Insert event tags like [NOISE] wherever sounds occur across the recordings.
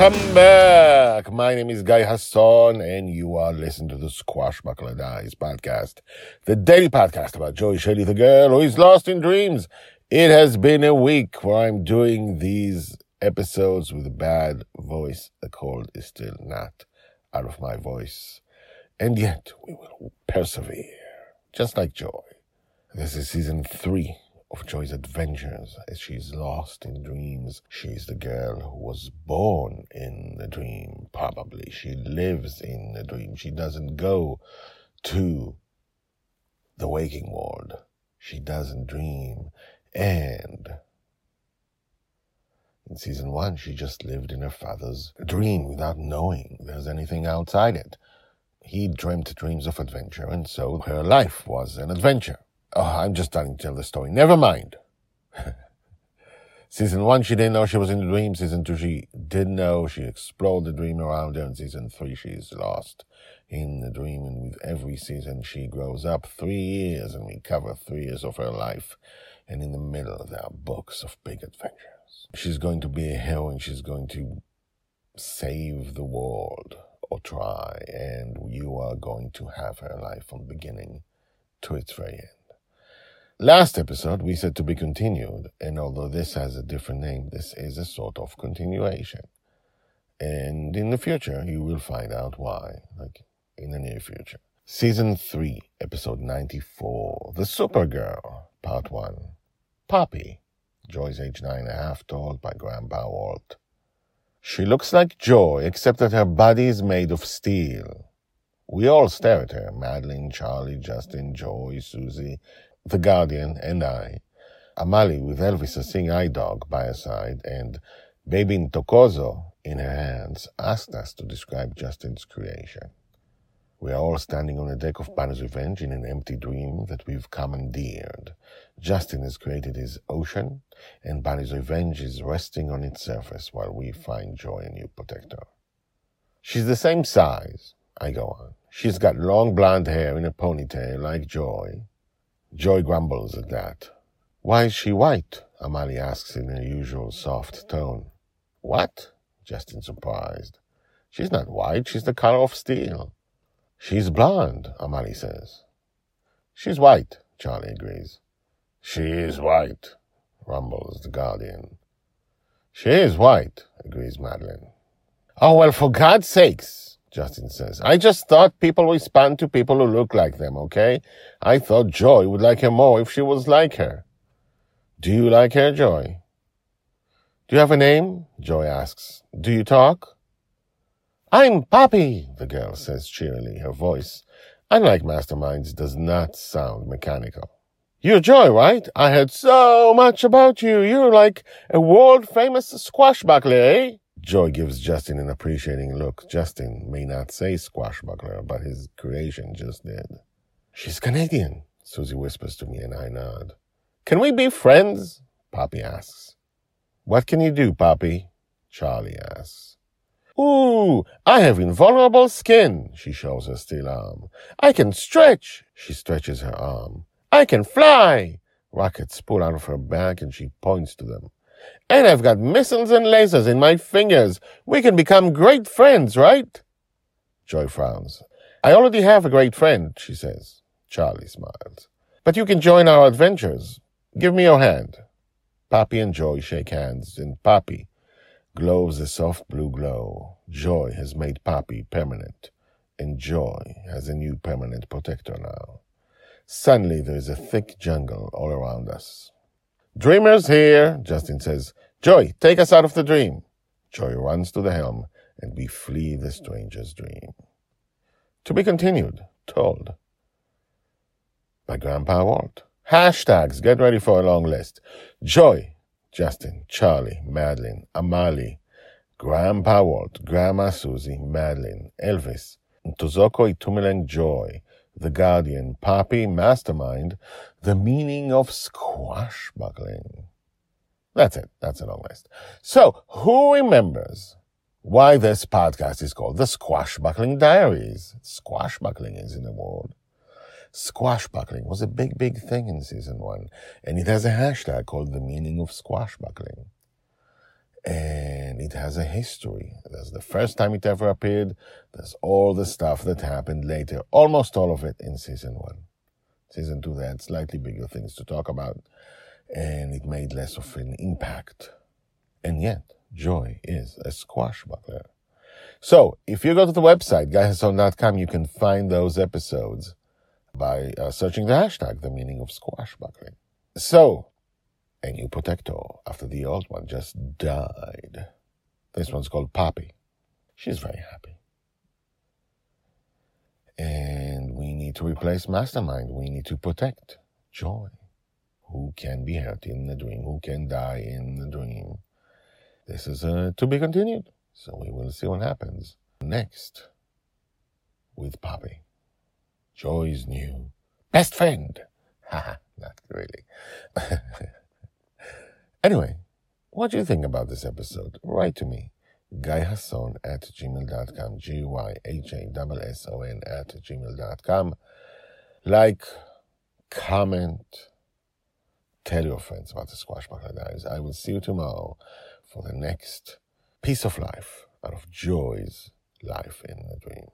Welcome back. My name is Guy Hasson, and you are listening to the Squashbuckler Diaries podcast, the daily podcast about Joy Shelley, the girl who is lost in dreams. It has been a week where I'm doing these episodes with a bad voice. The cold is still not out of my voice, and yet we will persevere, just like Joy. This is season three of Joy's adventures as she's lost in dreams. She's the girl who was born in the dream, probably. She lives in the dream. She doesn't go to the waking world. She doesn't dream. And in season one, she just lived in her father's dream without knowing there's anything outside it. He dreamt dreams of adventure, and so her life was an adventure. Oh, I'm just starting to tell the story. Never mind. [LAUGHS] season one, she didn't know she was in the dream. Season two, she did know. She explored the dream around her. And season three, she's lost in the dream. And with every season, she grows up three years, and we cover three years of her life. And in the middle, there are books of big adventures. She's going to be a heroine. She's going to save the world or try. And you are going to have her life from beginning to its very end. Last episode, we said to be continued, and although this has a different name, this is a sort of continuation. And in the future, you will find out why, like in the near future. Season 3, episode 94, The Supergirl, part 1. Poppy, Joy's age nine and a half, told by Grandpa Walt. She looks like Joy, except that her body is made of steel. We all stare at her, Madeline, Charlie, Justin, Joy, Susie, the Guardian, and I, Amali with Elvis a seeing eye dog by her side, and baby Ntokozo in her hands, asked us to describe Justin's creation. We are all standing on the deck of Bonny's Revenge in an empty dream that we've commandeered. Justin has created his ocean, and Bonny's Revenge is resting on its surface while we find Joy a new protector. She's the same size, I go on. She's got long blonde hair in a ponytail like Joy, Joy grumbles at that. Why is she white? Amali asks in her usual soft tone. What? Justin surprised. She's not white, she's the color of steel. She's blonde, Amali says. She's white, Charlie agrees. She is white, rumbles the Guardian. She is white, agrees Madeline. Oh, well, for God's sakes, Justin says. I just thought people respond to people who look like them, okay? I thought Joy would like her more if she was like her. Do you like her, Joy? Do you have a name? Joy asks. Do you talk? I'm Poppy, the girl says cheerily. Her voice, unlike Mastermind's, does not sound mechanical. You're Joy, right? I heard so much about you. You're like a world famous squashbuckler, eh? Joy gives Justin an appreciating look. Justin may not say squashbuckler, but his creation just did. She's Canadian, Susie whispers to me, and I nod. Can we be friends? Poppy asks. What can you do, Poppy? Charlie asks. Ooh, I have invulnerable skin, she shows her steel arm. I can stretch, she stretches her arm. I can fly. Rockets pull out of her back and she points to them. And I've got missiles and lasers in my fingers. We can become great friends, right? Joy frowns. I already have a great friend, she says. Charlie smiles. But you can join our adventures. Give me your hand. Poppy and Joy shake hands, and Poppy glows a soft blue glow. Joy has made Poppy permanent, and Joy has a new permanent protector now. Suddenly there is a thick jungle all around us. Dreamer's here, Justin says. Joy, take us out of the dream. Joy runs to the helm, and we flee the stranger's dream. To be continued, told by Grandpa Walt. Hashtags, get ready for a long list. Joy, Justin, Charlie, Madeline, Amali, Grandpa Walt, Grandma Susie, Madeline, Elvis, Ntokozo Itumeleng Joy, The Guardian, Poppy, Mastermind, The Meaning of Squashbuckling. That's it. That's a long list. So, who remembers why this podcast is called the Squashbuckling Diaries? Squashbuckling is in the word. Squashbuckling was a big, big thing in season one. And it has a hashtag called the meaning of squashbuckling. And it has a history. That's the first time it ever appeared. There's all the stuff that happened later, almost all of it in season one. Season two, they had slightly bigger things to talk about, and it made less of an impact. And yet, Joy is a squashbuckler. So, if you go to the website, guyhasson.com, you can find those episodes by uh, searching the hashtag, the meaning of squashbuckling. So, a new protector after the old one just died. This one's called Poppy. She's very happy. And we need to replace Mastermind. We need to protect Joy, who can be hurt in the dream, who can die in the dream. This is uh, to be continued. So we will see what happens next with Poppy. Joy's new best friend. [LAUGHS] Haha, not really. [LAUGHS] anyway, what do you think about this episode? Write to me. Guy GuyHasson at gmail.com. G-Y-H-A-S-S-O-N at gmail.com. Like, comment, tell your friends about the Squashbuckler Diaries. I will see you tomorrow for the next piece of life out of Joy's life in the dream.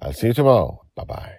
I'll see you tomorrow. Bye bye.